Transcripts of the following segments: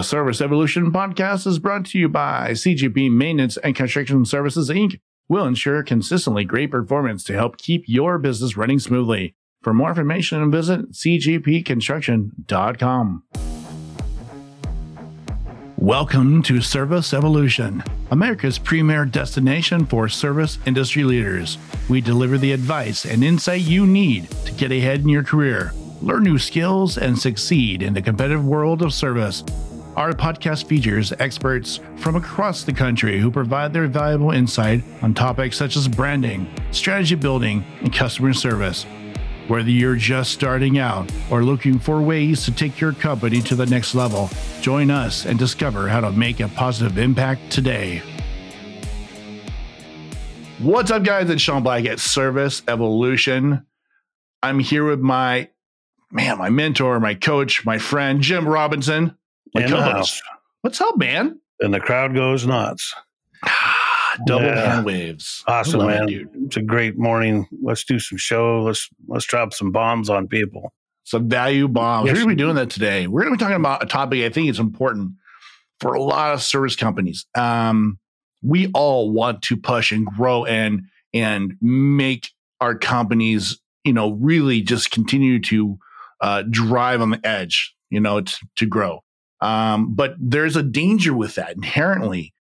The Service Evolution podcast is brought to you by CGP Maintenance and Construction Services, Inc. We'll ensure consistently great performance to help keep your business running smoothly. For more information, visit cgpconstruction.com. Welcome to Service Evolution, America's premier destination for service industry leaders. We deliver the advice and insight you need to get ahead in your career, learn new skills, and succeed in the competitive world of service. Our podcast features experts from across the country who provide their valuable insight on topics such as branding, strategy building, and customer service. Whether you're just starting out or looking for ways to take your company to the next level, join us and discover how to make a positive impact today. What's up, guys? It's Shawn Black at Service Evolution. I'm here with my man, my mentor, my coach, my friend, Jim Robinson. My In the house. What's up, man? and the crowd goes nuts. Double Yeah. hand waves. Awesome, love it, man. It's a great morning. Let's do some show. Let's let's drop some bombs on people. Some value bombs. Yes. We're going to be doing that today. We're going to be talking about a topic I think is important for a lot of service companies. Um, we all want to push and grow and and make our companies, you know, really just continue to uh, drive on the edge, you know, to, to grow. Um, but there's a danger with that inherently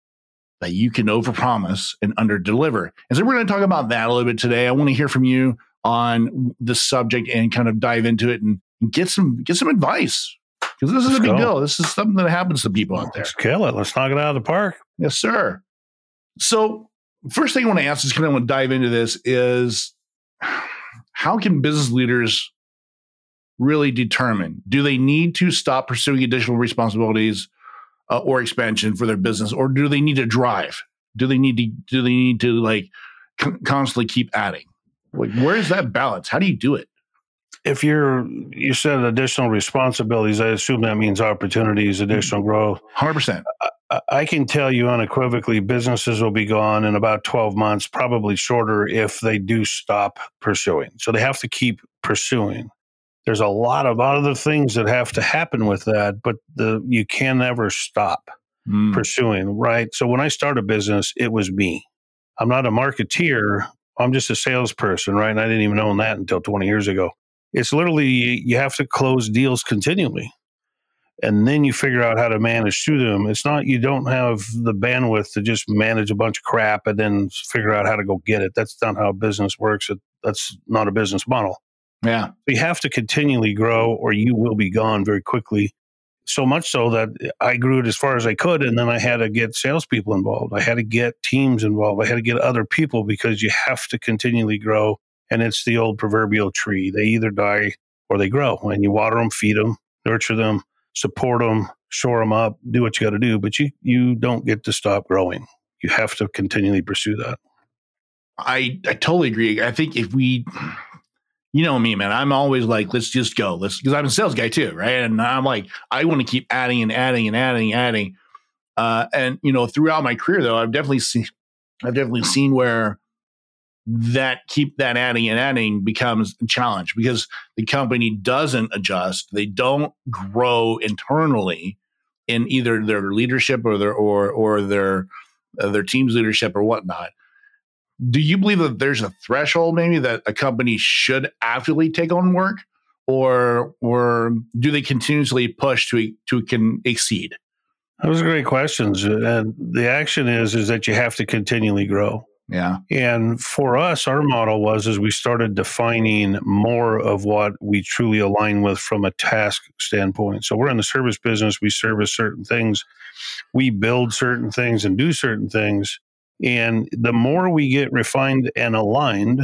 that you can overpromise and underdeliver. And so we're going to talk about that a little bit today. I want to hear from you on the subject and kind of dive into it and get some get some advice because this is Let's a big go. deal. This is something that happens to people out there. Let's kill it. Let's knock it out of the park. Yes, sir. So, first thing I want to ask is kind of want to dive into this is how can business leaders really determine do they need to stop pursuing additional responsibilities uh, or expansion for their business, or do they need to drive? Do they need to do they need to like con- constantly keep adding? Like, where is that balance? How do you do it? If you're you said additional responsibilities, I assume that means opportunities, additional growth. Hundred percent. I- I can tell you unequivocally, businesses will be gone in about 12 months, probably shorter if they do stop pursuing. So they have to keep pursuing. There's a lot of other things that have to happen with that, but the you can never stop. Mm. pursuing, right? So when I start a business, it was me. I'm not a marketeer. I'm just a salesperson, right? And I didn't even own that until 20 years ago. It's literally you have to close deals continually. And then you figure out how to manage through them. It's not you don't have the bandwidth to just manage a bunch of crap and then figure out how to go get it. That's not how business works. It, that's not a business model Yeah. you have to continually grow or you will be gone very quickly. So much so that I grew it as far as I could, and then I had to get salespeople involved. I had to get teams involved. I had to get other people because you have to continually grow. And it's the old proverbial tree. They either die or they grow. And you water them, feed them, nurture them, support them, shore them up, do what you got to do. But you you don't get to stop growing. You have to continually pursue that. I I totally agree. I think if we, you know me, man, I'm always like, let's just go. Let's because I'm a sales guy too, right? And I'm like, I want to keep adding and adding and adding, and adding. Uh, and you know, throughout my career, though, I've definitely seen, I've definitely seen where that keep that adding and adding becomes a challenge because the company doesn't adjust. They don't grow internally in either their leadership or their or or their uh, their team's leadership or whatnot do you believe that there's a threshold maybe that a company should actively take on work or or do they continuously push to to can exceed Those are great questions. And the action is is that you have to continually grow. yeah And for us, our model was as we started defining more of what we truly align with from a task standpoint. So we're in the service business, we service certain things, we build certain things and do certain things. And the more we get refined and aligned,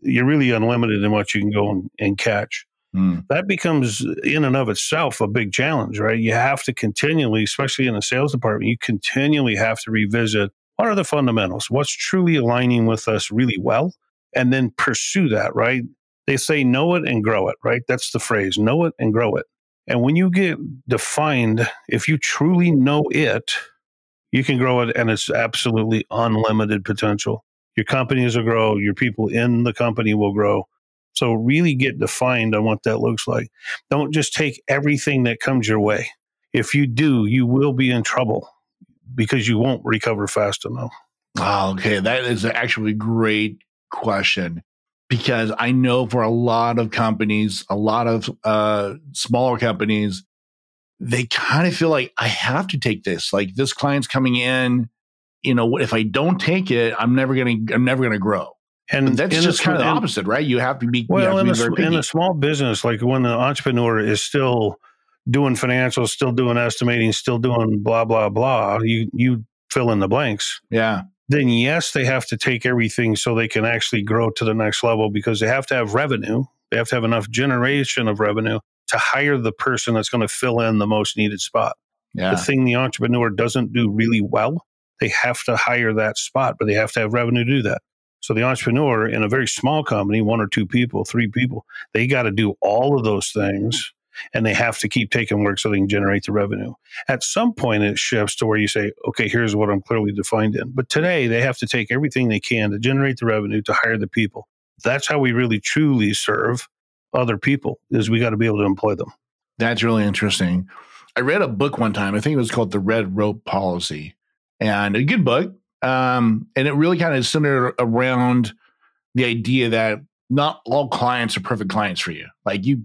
you're really unlimited in what you can go and, and catch Hmm. that becomes in and of itself a big challenge, right? You have to continually, especially in the sales department, you continually have to revisit what are the fundamentals? What's truly aligning with us really well? And then pursue that, right? They say know it and grow it, right? That's the phrase know it and grow it. And when you get defined, if you truly know it, you can grow it and it's absolutely unlimited potential. Your companies will grow, your people in the company will grow. So really get defined on what that looks like. Don't just take everything that comes your way. If you do, you will be in trouble because you won't recover fast enough. Okay. That is actually a great question because I know for a lot of companies, a lot of uh, smaller companies, they kind of feel like I have to take this. Like this client's coming in, you know, if I don't take it, I'm never gonna, I'm never gonna grow. And but that's just kind of the opposite, right? You have to be well in, a, in a small business, like when the entrepreneur is still doing financials, still doing estimating, still doing blah blah blah. You you fill in the blanks. Yeah. Then yes, they have to take everything so they can actually grow to the next level because they have to have revenue. They have to have enough generation of revenue to hire the person that's going to fill in the most needed spot. Yeah. The thing the entrepreneur doesn't do really well, they have to hire that spot, but they have to have revenue to do that. So the entrepreneur in a very small company, one or two people, three people, they got to do all of those things and they have to keep taking work so they can generate the revenue. At some point, it shifts to where you say, okay, here's what I'm clearly defined in. But today, they have to take everything they can to generate the revenue to hire the people. That's how we really truly serve other people is we got to be able to employ them. That's really interesting. I read a book one time. I think it was called The Red Rope Policy, and a good book. Um, and it really kind of centered around the idea that not all clients are perfect clients for you. Like you,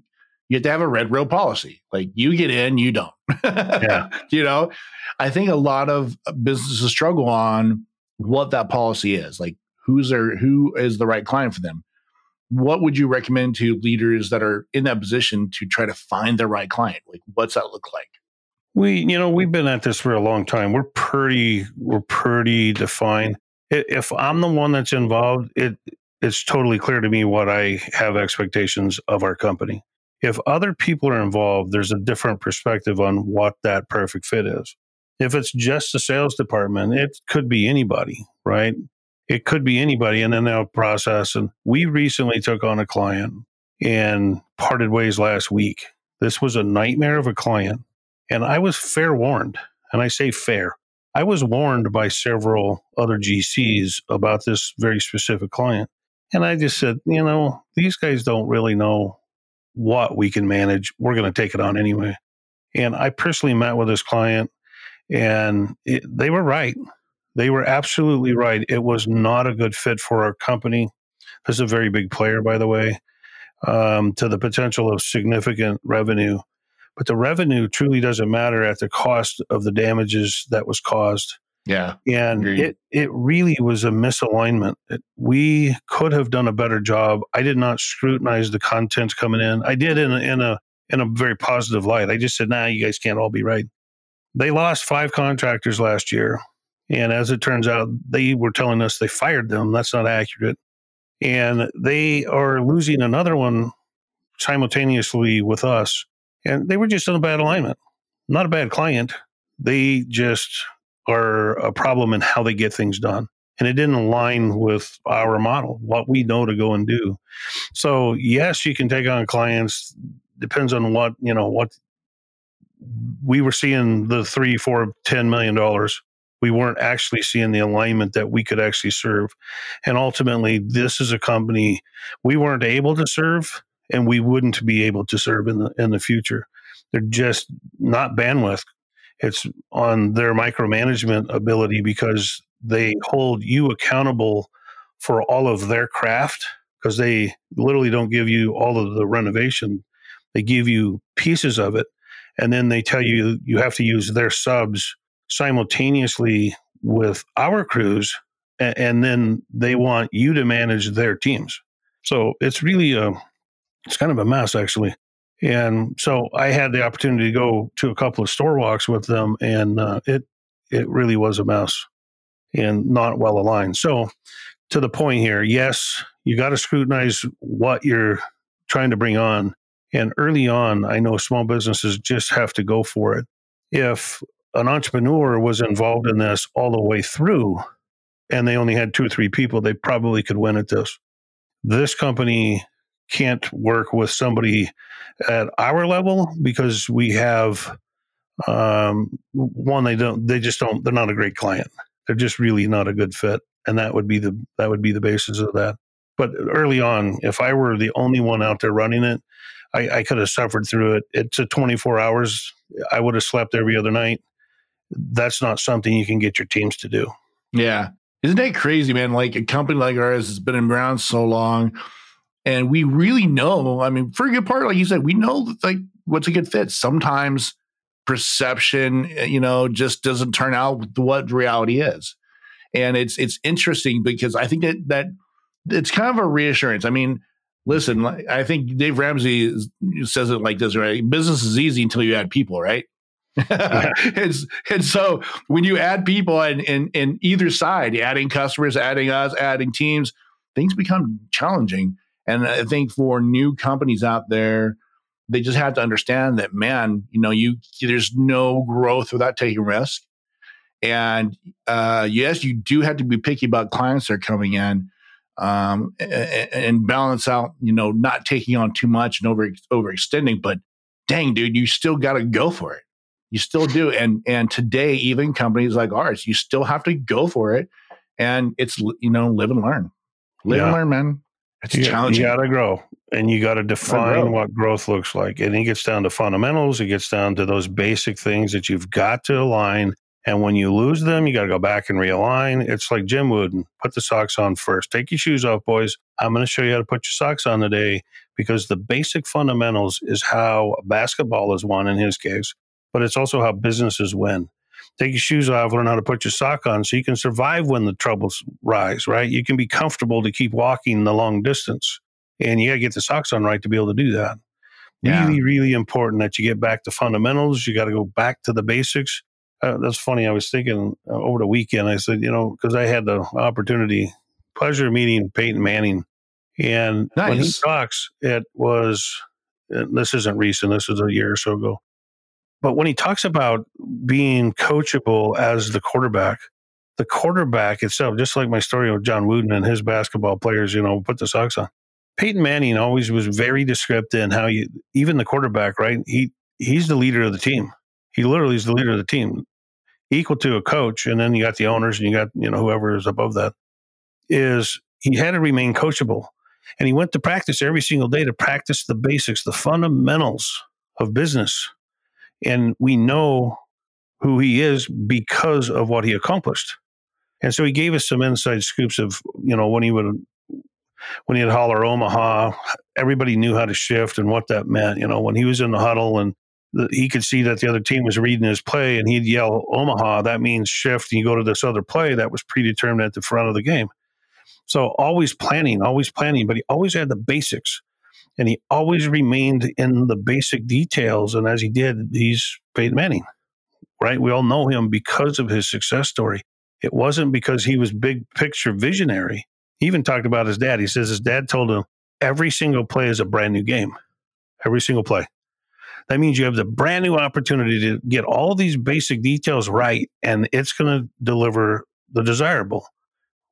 you have to have a red rope policy. Like you get in, you don't. yeah. You know, I think a lot of businesses struggle on what that policy is. Like who's their, who is the right client for them? What would you recommend to leaders that are in that position to try to find the right client? Like, what's that look like? We, you know, we've been at this for a long time. We're pretty, we're pretty defined. If I'm the one that's involved, it it's totally clear to me what I have expectations of our company. If other people are involved, there's a different perspective on what that perfect fit is. If it's just the sales department, it could be anybody, right? It could be anybody, and then they'll process. And we recently took on a client and parted ways last week. This was a nightmare of a client and I was fair warned, and I say fair. I was warned by several other GCs about this very specific client. And I just said, you know, these guys don't really know what we can manage. We're going to take it on anyway. And I personally met with this client, and it, they were right. They were absolutely right. It was not a good fit for our company. This is a very big player, by the way, um, to the potential of significant revenue but the revenue truly doesn't matter at the cost of the damages that was caused. Yeah. And it, it really was a misalignment. It, we could have done a better job. I did not scrutinize the content coming in. I did in a, in a in a very positive light. I just said, nah, you guys can't all be right. They lost five contractors last year. And as it turns out, they were telling us they fired them. That's not accurate. And they are losing another one simultaneously with us and they were just in a bad alignment. Not a bad client. They just are a problem in how they get things done. And it didn't align with our model, what we know to go and do. So, yes, you can take on clients. Depends on what, you know, what we were seeing the three, four, ten million dollars. We weren't actually seeing the alignment that we could actually serve. And ultimately, this is a company we weren't able to serve and we wouldn't be able to serve in the in the future. They're just not bandwidth. It's on their micromanagement ability because they hold you accountable for all of their craft because they literally don't give you all of the renovation. They give you pieces of it and then they tell you you have to use their subs simultaneously with our crews and, then they want you to manage their teams. So it's really a it's kind of a mess actually. And so I had the opportunity to go to a couple of store walks with them, and uh, it it really was a mess and not well aligned. So to the point here, yes, you got to scrutinize what you're trying to bring on. And early on, I know small businesses just have to go for it. If an entrepreneur was involved in this all the way through and they only had two or three people, they probably could win at this. This company can't work with somebody at our level because we have um, one they don't they just don't they're not a great client they're just really not a good fit and that would be the that would be the basis of that But early on, if I were the only one out there running it, I, I could have suffered through it. It's a 24 hours. I would have slept every other night. That's not something you can get your teams to do. Yeah. Isn't that crazy, man? Like a company like ours has been around so long, and we really know. I mean, for a good part, like you said, we know like what's a good fit. Sometimes perception, eh, you know, just doesn't turn out what reality is, and it's it's interesting because I think that that it's kind of a reassurance. I mean, listen, I think Dave Ramsey says it like this, right? Business is easy until you add people, right? and, and so when you add people and in, in, in either side, adding customers, adding us, adding teams, things become challenging. And I think for new companies out there, they just have to understand that, man, you know, you there's no growth without taking risk. And uh, yes, you do have to be picky about clients that are coming in um, and, and balance out, you know, not taking on too much and over overextending. But dang, dude, you still got to go for it. You still do. And and today, even companies like ours, you still have to go for it. And it's you know, live and learn. Live yeah. and learn, man. It's you, challenging. You gotta grow. And you gotta define grow. what growth looks like. And it gets down to fundamentals, it gets down to those basic things that you've got to align. And when you lose them, you got to go back and realign. It's like Jim Wooden put the socks on first. Take your shoes off, boys. I'm going to show you how to put your socks on today because the basic fundamentals is how basketball is won in his case but it's also how businesses win. Take your shoes off, learn how to put your sock on so you can survive when the troubles rise, right? You can be comfortable to keep walking the long distance. And you got to get the socks on right to be able to do that. Yeah. Really, really important that you get back to fundamentals. You got to go back to the basics. Uh, that's funny. I was thinking uh, over the weekend, I said, you know, because I had the opportunity, pleasure meeting Peyton Manning. And nice. when he talks, it was, this isn't recent, this is a year or so ago but when he talks about being coachable as the quarterback, the quarterback itself, just like my story with John Wooden and his basketball players, you know, put the socks on. Peyton Manning always was very descriptive in how you, even the quarterback, right? He he's the leader of the team. He literally is the leader of the team, equal to a coach. And then you got the owners and you got you know whoever is above that. Is he had to remain coachable, and he went to practice every single day to practice the basics, the fundamentals of business and we know who he is because of what he accomplished. And so he gave us some inside scoops of, you know, when he would when he'd holler Omaha, everybody knew how to shift and what that meant. You know, when he was in the huddle and the, he could see that the other team was reading his play and he'd yell Omaha, that means shift. And you go to this other play that was predetermined at the front of the game. So always planning, always planning, but he always had the basics and he always remained in the basic details. And as he did, he's Peyton Manning, right? We all know him because of his success story. It wasn't because he was big picture visionary. He even talked about his dad. He says his dad told him every single play is a brand new game, every single play. That means you have the brand new opportunity to get all these basic details right, and it's going to deliver the desirable.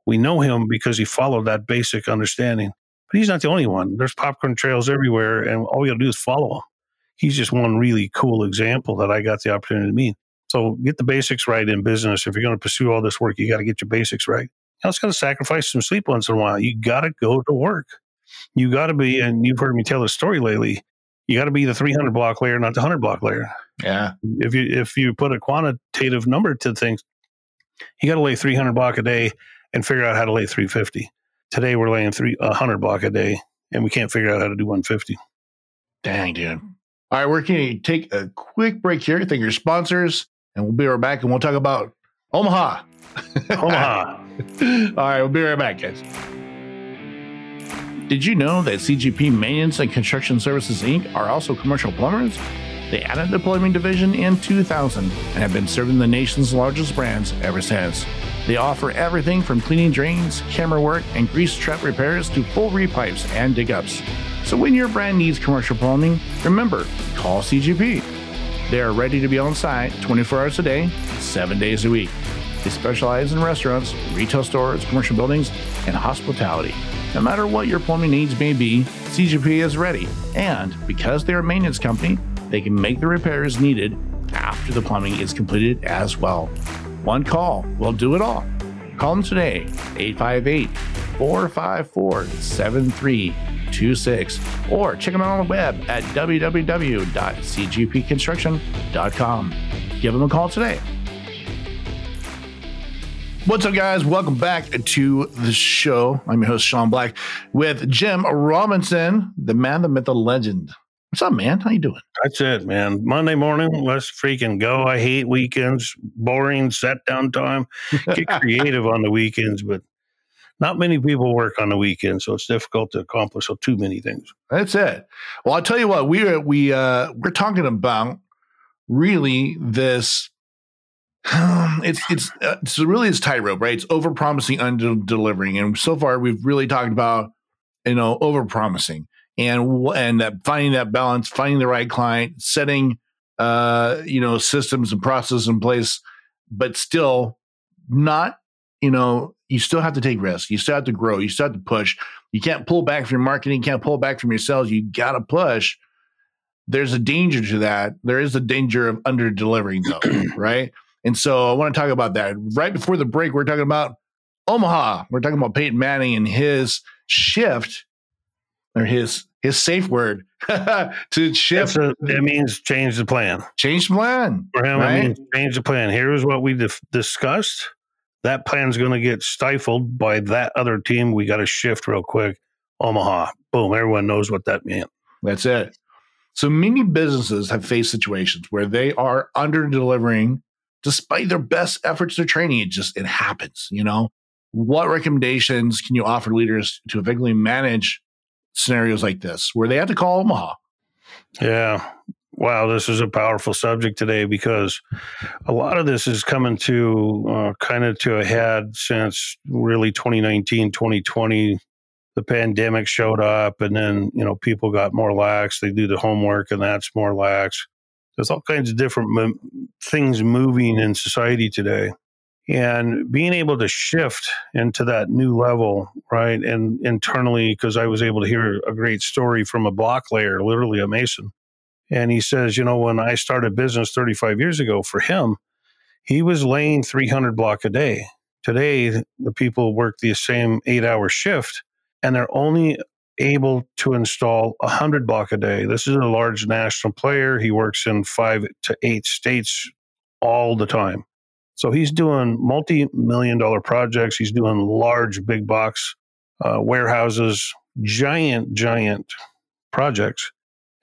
We know him because he followed that basic understanding. But he's not the only one. There's popcorn trails everywhere, and all you got to do is follow him. He's just one really cool example that I got the opportunity to meet. So get the basics right in business. If you're going to pursue all this work, you got to get your basics right. Now it's got to sacrifice some sleep once in a while. You got to go to work. You got to be, and you've heard me tell this story lately. You got to be the 300 block layer, not the 100 block layer. Yeah. If you if you put a quantitative number to things, you got to lay 300 block a day and figure out how to lay 350. Today we're laying three a hundred block a day, and we can't figure out how to do 150. Dang, dude. All right, we're going to take a quick break here. Thank your sponsors, and we'll be right back, and we'll talk about Omaha. Omaha. All right, we'll be right back, guys. Did you know that CGP Maintenance and Construction Services Inc. are also commercial plumbers? They added the plumbing division in 2000 and have been serving the nation's largest brands ever since. They offer everything from cleaning drains, camera work, and grease trap repairs to full repipes and dig ups. So when your brand needs commercial plumbing, remember, call CGP. They are ready to be on site 24 hours a day, 7 days a week. They specialize in restaurants, retail stores, commercial buildings, and hospitality. No matter what your plumbing needs may be, CGP is ready. And because they're a maintenance company, they can make the repairs needed after the plumbing is completed as well. One call will do it all. Call them today, 858 454 7326 or check them out on the web at www.cgpconstruction.com. Give them a call today. What's up, guys? Welcome back to the show. I'm your host, Shawn Black, with Jim Robinson, the man, the myth, the legend. What's up, man? How you doing? That's it, man. Monday morning, let's freaking go. I hate weekends, boring, set down time. Get creative on the weekends, but not many people work on the weekend, so it's difficult to accomplish too many things. That's it. Well, I'll tell you what we are we uh, we're talking about really this it's it's uh, it's really it's tightrope, right? It's over promising, under delivering, and so far we've really talked about you know over promising and and that finding that balance, finding the right client, setting uh you know systems and processes in place, but still not you know you still have to take risks, you still have to grow, you still have to push. You can't pull back from your marketing, you can't pull back from your sales. You got to push. There's a danger to that. There is a danger of under delivering though, right? And so I want to talk about that. Right before the break, we're talking about Omaha. We're talking about Peyton Manning and his shift or his his safe word to shift. A, it means change the plan. Change the plan. For him, right? it means change the plan. Here's what we dif- discussed. That plan's going to get stifled by that other team. We got to shift real quick. Omaha. Boom. Everyone knows what that meant. That's it. So many businesses have faced situations where they are under delivering despite their best efforts to training. It just, it happens, you know? What recommendations can you offer leaders to effectively manage scenarios like this where they have to call Omaha? Yeah. Wow, this is a powerful subject today because a lot of this is coming to uh, kind of to a head since really 2019, 2020. The pandemic showed up, and then you know people got more lax. They do the homework, and that's more lax there's all kinds of different mo- things moving in society today and being able to shift into that new level right and internally because i was able to hear a great story from a block layer literally a mason and he says you know when i started business 35 years ago for him he was laying 300 block a day today the people work the same eight hour shift and they're only able to install 100 block a day. This is a large national player. He works in five to eight states all the time. So he's doing multi million dollar projects. He's doing large big box uh, warehouses, giant, giant projects.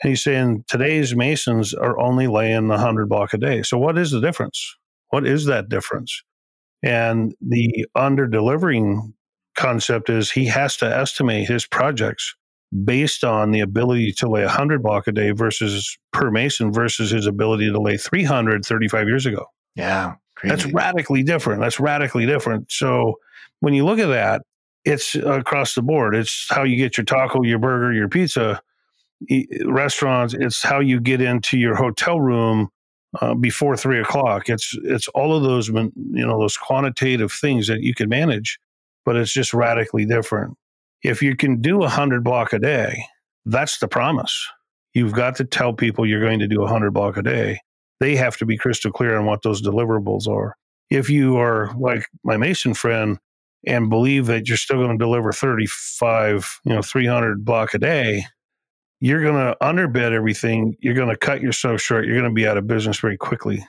And he's saying today's Masons are only laying 100 block a day. So what is the difference? What is that difference? And the under delivering concept is he has to estimate his projects based on the ability to lay 100 block a day versus per mason versus his ability to lay 300 35 years ago. Yeah. Crazy. That's radically different. That's radically different. So when you look at that, it's across the board. It's how you get your taco, your burger, your pizza, restaurants. It's how you get into your hotel room uh, before three o'clock. It's it's all of those you know those quantitative things that you can manage but it's just radically different. If you can do a 100 block a day, that's the promise. You've got to tell people you're going to do a 100 block a day. They have to be crystal clear on what those deliverables are. If you are like my Mason friend and believe that you're still going to deliver 35, you know, 300 block a day, you're going to underbid everything. You're going to cut yourself short. You're going to be out of business very quickly.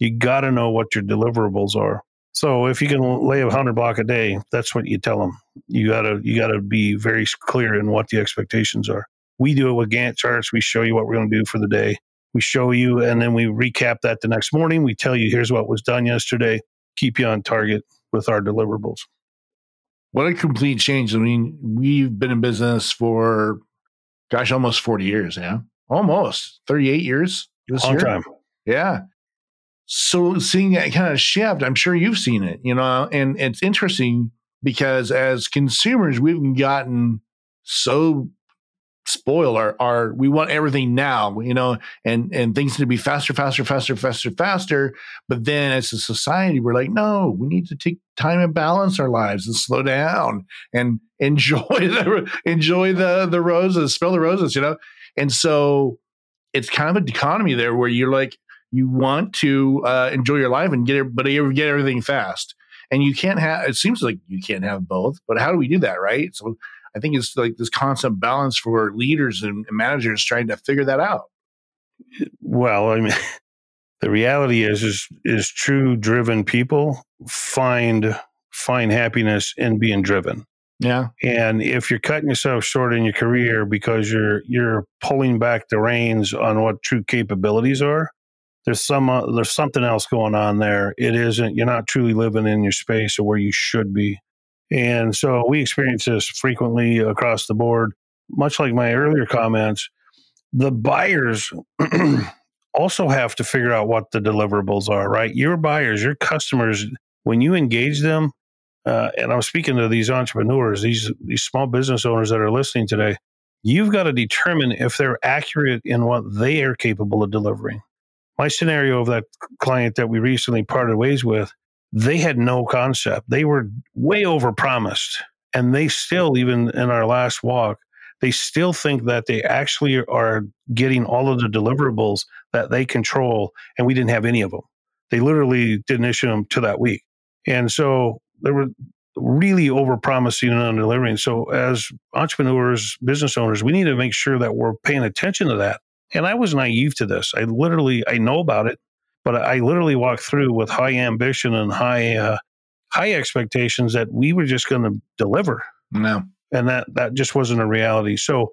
You got to know what your deliverables are. So if you can lay a hundred block a day, that's what you tell them. You gotta you gotta be very clear in what the expectations are. We do it with Gantt charts. We show you what we're going to do for the day. We show you, and then we recap that the next morning. We tell you here's what was done yesterday. Keep you on target with our deliverables. What a complete change! I mean, we've been in business for, gosh, almost forty years. Yeah, almost thirty-eight years. This Long year. time. Yeah, so seeing that kind of shift, I'm sure you've seen it, you know, and it's interesting because as consumers, we've gotten so spoiled. Our, our we want everything now, you know, and and things to be faster, faster, faster, faster, faster. But then as a society, we're like, no, we need to take time and balance our lives and slow down and enjoy the enjoy the the roses, smell the roses, you know. And so it's kind of a dichotomy there where you're like, you want to uh, enjoy your life and get it, but you get everything fast. And you can't have, it seems like you can't have both, but how do we do that? Right. So I think it's like this constant balance for leaders and managers trying to figure that out. Well, I mean, the reality is, is, is true driven people find, find happiness in being driven. Yeah. And if you're cutting yourself short in your career because you're you're pulling back the reins on what true capabilities are, there's some uh, there's something else going on there. It isn't you're not truly living in your space or where you should be. And so we experience this frequently across the board. Much like my earlier comments, the buyers also have to figure out what the deliverables are, right? Your buyers, your customers, when you engage them, uh, and I'm speaking to these entrepreneurs, these these small business owners that are listening today. You've got to determine if they're accurate in what they are capable of delivering. My scenario of that client that we recently parted ways with, they had no concept. They were way over promised, and they still, even in our last walk, they still think that they actually are getting all of the deliverables that they control, and we didn't have any of them. They literally didn't issue them to that week. And so they were really over promising and under delivering. So as entrepreneurs, business owners, we need to make sure that we're paying attention to that. And I was naive to this. I literally I know about it, but I literally walked through with high ambition and high uh, high expectations that we were just going to deliver. No. And that that just wasn't a reality. So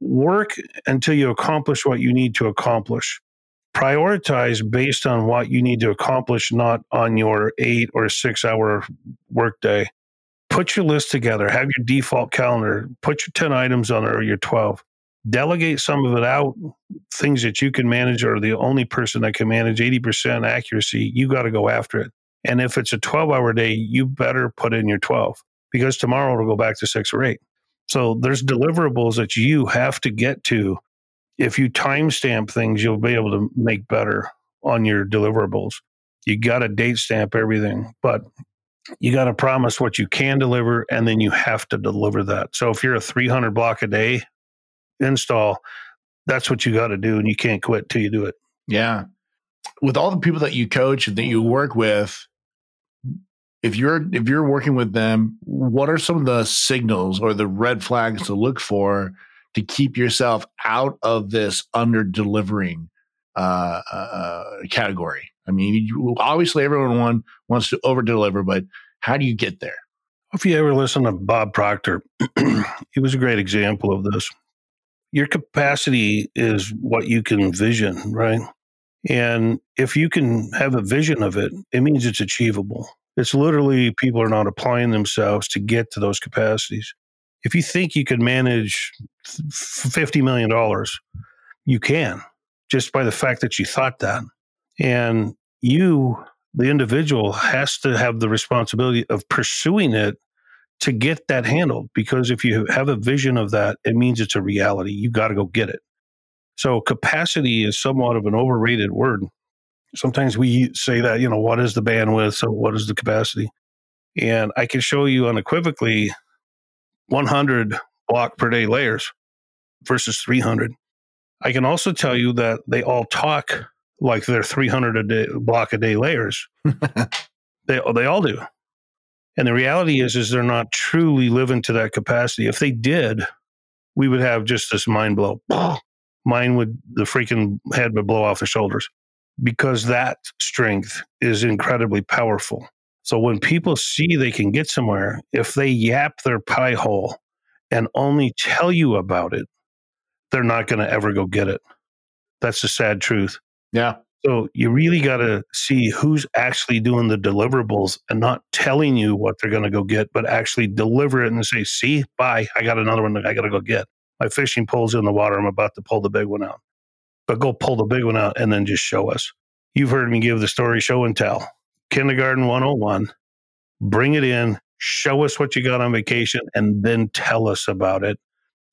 work until you accomplish what you need to accomplish prioritize based on what you need to accomplish, not on your eight or six hour workday. Put your list together, have your default calendar, put your 10 items on it or your 12. Delegate some of it out, things that you can manage or the only person that can manage 80% accuracy, you got to go after it. And if it's a 12 hour day, you better put in your 12 because tomorrow it'll go back to six or eight. So there's deliverables that you have to get to if you timestamp things, you'll be able to make better on your deliverables. You got to date stamp everything, but you got to promise what you can deliver, and then you have to deliver that. So if you're a 300 block a day install, that's what you got to do, and you can't quit till you do it. Yeah. With all the people that you coach and that you work with, if you're if you're working with them, what are some of the signals or the red flags to look for to keep yourself out of this under delivering uh, uh, uh, category? I mean, you, obviously everyone want, wants to over deliver, but how do you get there? If you ever listen to Bob Proctor, he was a great example of this. Your capacity is what you can vision, right? And if you can have a vision of it, it means it's achievable. It's literally people are not applying themselves to get to those capacities if you think you could manage $50 million, you can just by the fact that you thought that. And you, the individual, has to have the responsibility of pursuing it to get that handled. Because if you have a vision of that, it means it's a reality. You got to go get it. So capacity is somewhat of an overrated word. Sometimes we say that, you know, what is the bandwidth? So what is the capacity? And I can show you unequivocally 100 block per day layers versus 300. I can also tell you that they all talk like they're 300 a day block a day layers. they they all do. And the reality is is they're not truly living to that capacity. If they did, we would have just this mind blow. Mine would the freaking head would blow off the shoulders because that strength is incredibly powerful. So when people see they can get somewhere, if they yap their pie hole and only tell you about it, they're not going to ever go get it. That's the sad truth. Yeah. So you really got to see who's actually doing the deliverables and not telling you what they're going to go get, but actually deliver it and say, see, bye, I got another one that I got to go get. My fishing pole's in the water. I'm about to pull the big one out. But go pull the big one out and then just show us. You've heard me give the story show and tell. Kindergarten 101. Bring it in, show us what you got on vacation, and then tell us about it.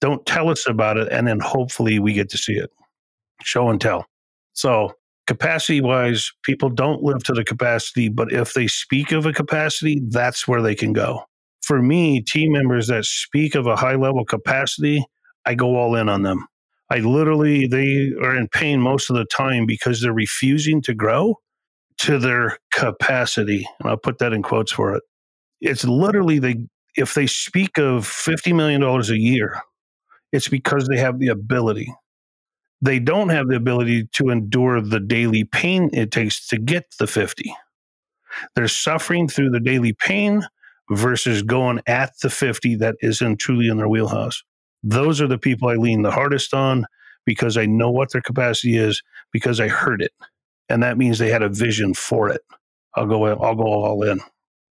Don't tell us about it, and then hopefully we get to see it. Show and tell. So, capacity wise, people don't live to the capacity, but if they speak of a capacity, that's where they can go. For me, team members that speak of a high level capacity, I go all in on them. I literally, they are in pain most of the time because they're refusing to grow to their capacity. And I'll put that in quotes for it. It's literally they if they speak of $50 million a year, it's because they have the ability. They don't have the ability to endure the daily pain it takes to get the 50. They're suffering through the daily pain versus going at the 50 that isn't truly in their wheelhouse. Those are the people I lean the hardest on because I know what their capacity is because I heard it. And that means they had a vision for it. I'll go I'll go all in.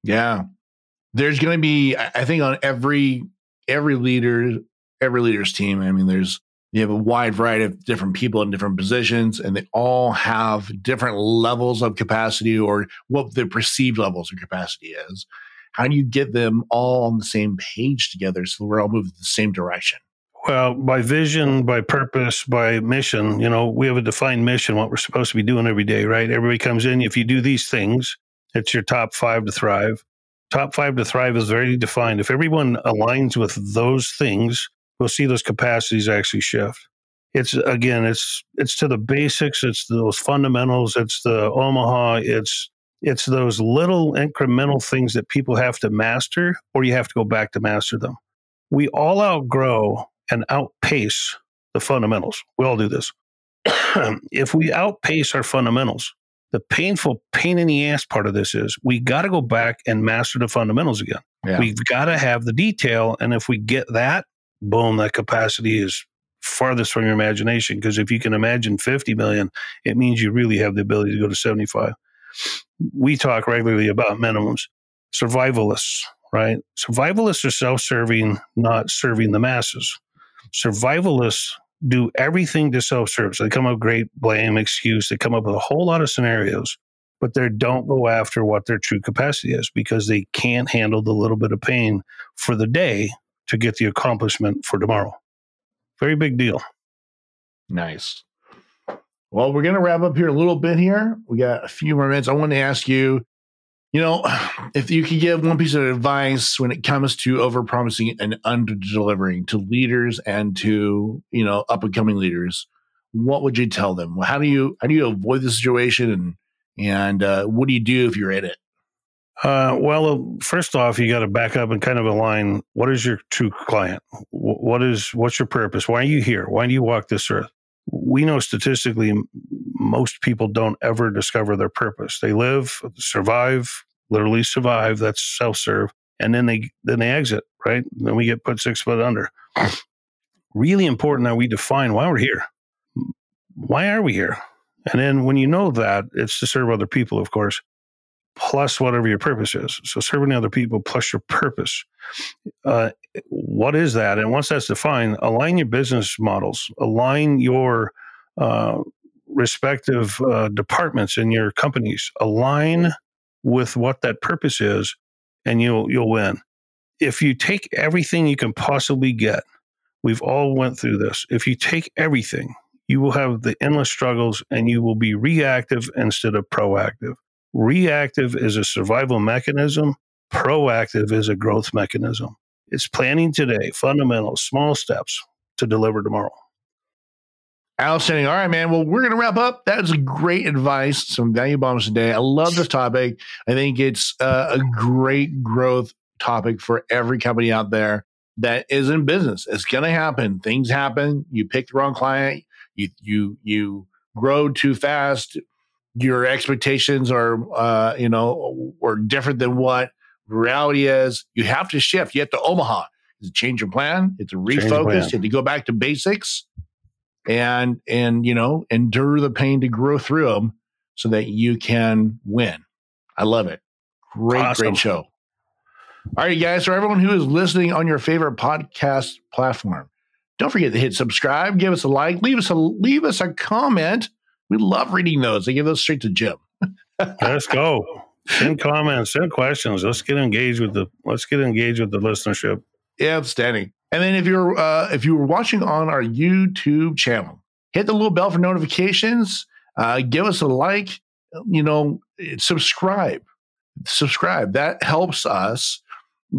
Yeah. There's going to be I think on every every leader every leader's team, I mean there's you have a wide variety of different people in different positions and they all have different levels of capacity or what the perceived levels of capacity is how do you get them all on the same page together so we're all moving in the same direction well, by vision, by purpose, by mission, you know, we have a defined mission, what we're supposed to be doing every day, right? Everybody comes in. If you do these things, it's your top five to thrive. Top five to thrive is very defined. If everyone aligns with those things, we'll see those capacities actually shift. It's again, it's it's to the basics, it's those fundamentals, it's the Omaha, it's it's those little incremental things that people have to master, or you have to go back to master them. We all outgrow and outpace the fundamentals. We all do this. if we outpace our fundamentals, the painful pain in the ass part of this is we got to go back and master the fundamentals again. Yeah. We've got to have the detail. And if we get that, boom, that capacity is farthest from your imagination. Because if you can imagine 50 million, it means you really have the ability to go to 75. We talk regularly about minimums. Survivalists, right? Survivalists are self serving, not serving the masses survivalists do everything to self serve. So they come up with great blame, excuse. They come up with a whole lot of scenarios, but they don't go after what their true capacity is because they can't handle the little bit of pain for the day to get the accomplishment for tomorrow. Very big deal. Nice. Well, we're going to wrap up here a little bit here. We got a few more minutes. I want to ask you you know, if you could give one piece of advice when it comes to overpromising and under delivering to leaders and to, you know, up and coming leaders, what would you tell them? How do you how do you avoid the situation and and uh, what do you do if you're in it? Uh, well, first off, you got to back up and kind of align. What is your true client? What is what's your purpose? Why are you here? Why do you walk this earth? We know statistically, most people don't ever discover their purpose. They live, survive, literally survive. That's self serve, and then they then they exit. Right? Then we get put six foot under. really important that we define why we're here. Why are we here? And then when you know that, it's to serve other people, of course, plus whatever your purpose is. So serving other people plus your purpose. Uh, what is that? And once that's defined, align your business models, align your uh, respective uh, departments in your companies, align with what that purpose is, and you'll you'll win. If you take everything you can possibly get, we've all went through this. If you take everything, you will have the endless struggles and you will be reactive instead of proactive. Reactive is a survival mechanism, proactive is a growth mechanism. It's planning today, fundamental, small steps to deliver tomorrow. Outstanding. All right, man. Well, we're going to wrap up. That a great advice. Some value bombs today. I love this topic. I think it's uh, a great growth topic for every company out there that is in business. It's going to happen. Things happen. You pick the wrong client. You you you grow too fast. Your expectations are uh, you know are different than what reality is. You have to shift. You have to Omaha. It's a change your plan. It's a refocus. You have to go back to basics and and you know endure the pain to grow through them so that you can win. I love it. Great, awesome. great show. All right, guys. For everyone who is listening on your favorite podcast platform, don't forget to hit subscribe, give us a like, leave us a leave us a comment. We love reading those. I give those straight to Jim. Let's go. Send comments, send questions. Let's get engaged with the let's get engaged with the listenership. Yeah, outstanding. And then if you're uh, if you were watching on our YouTube channel, hit the little bell for notifications. Uh, give us a like. You know, subscribe. Subscribe. That helps us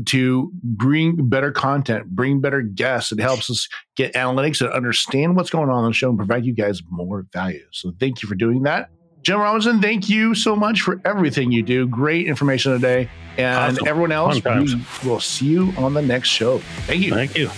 to bring better content, bring better guests. It helps us get analytics and understand what's going on on the show and provide you guys more value. So thank you for doing that. Jim Robinson, thank you so much for everything you do. Great information today. And Awesome. everyone else, we will see you on the next show. Thank you. Thank you.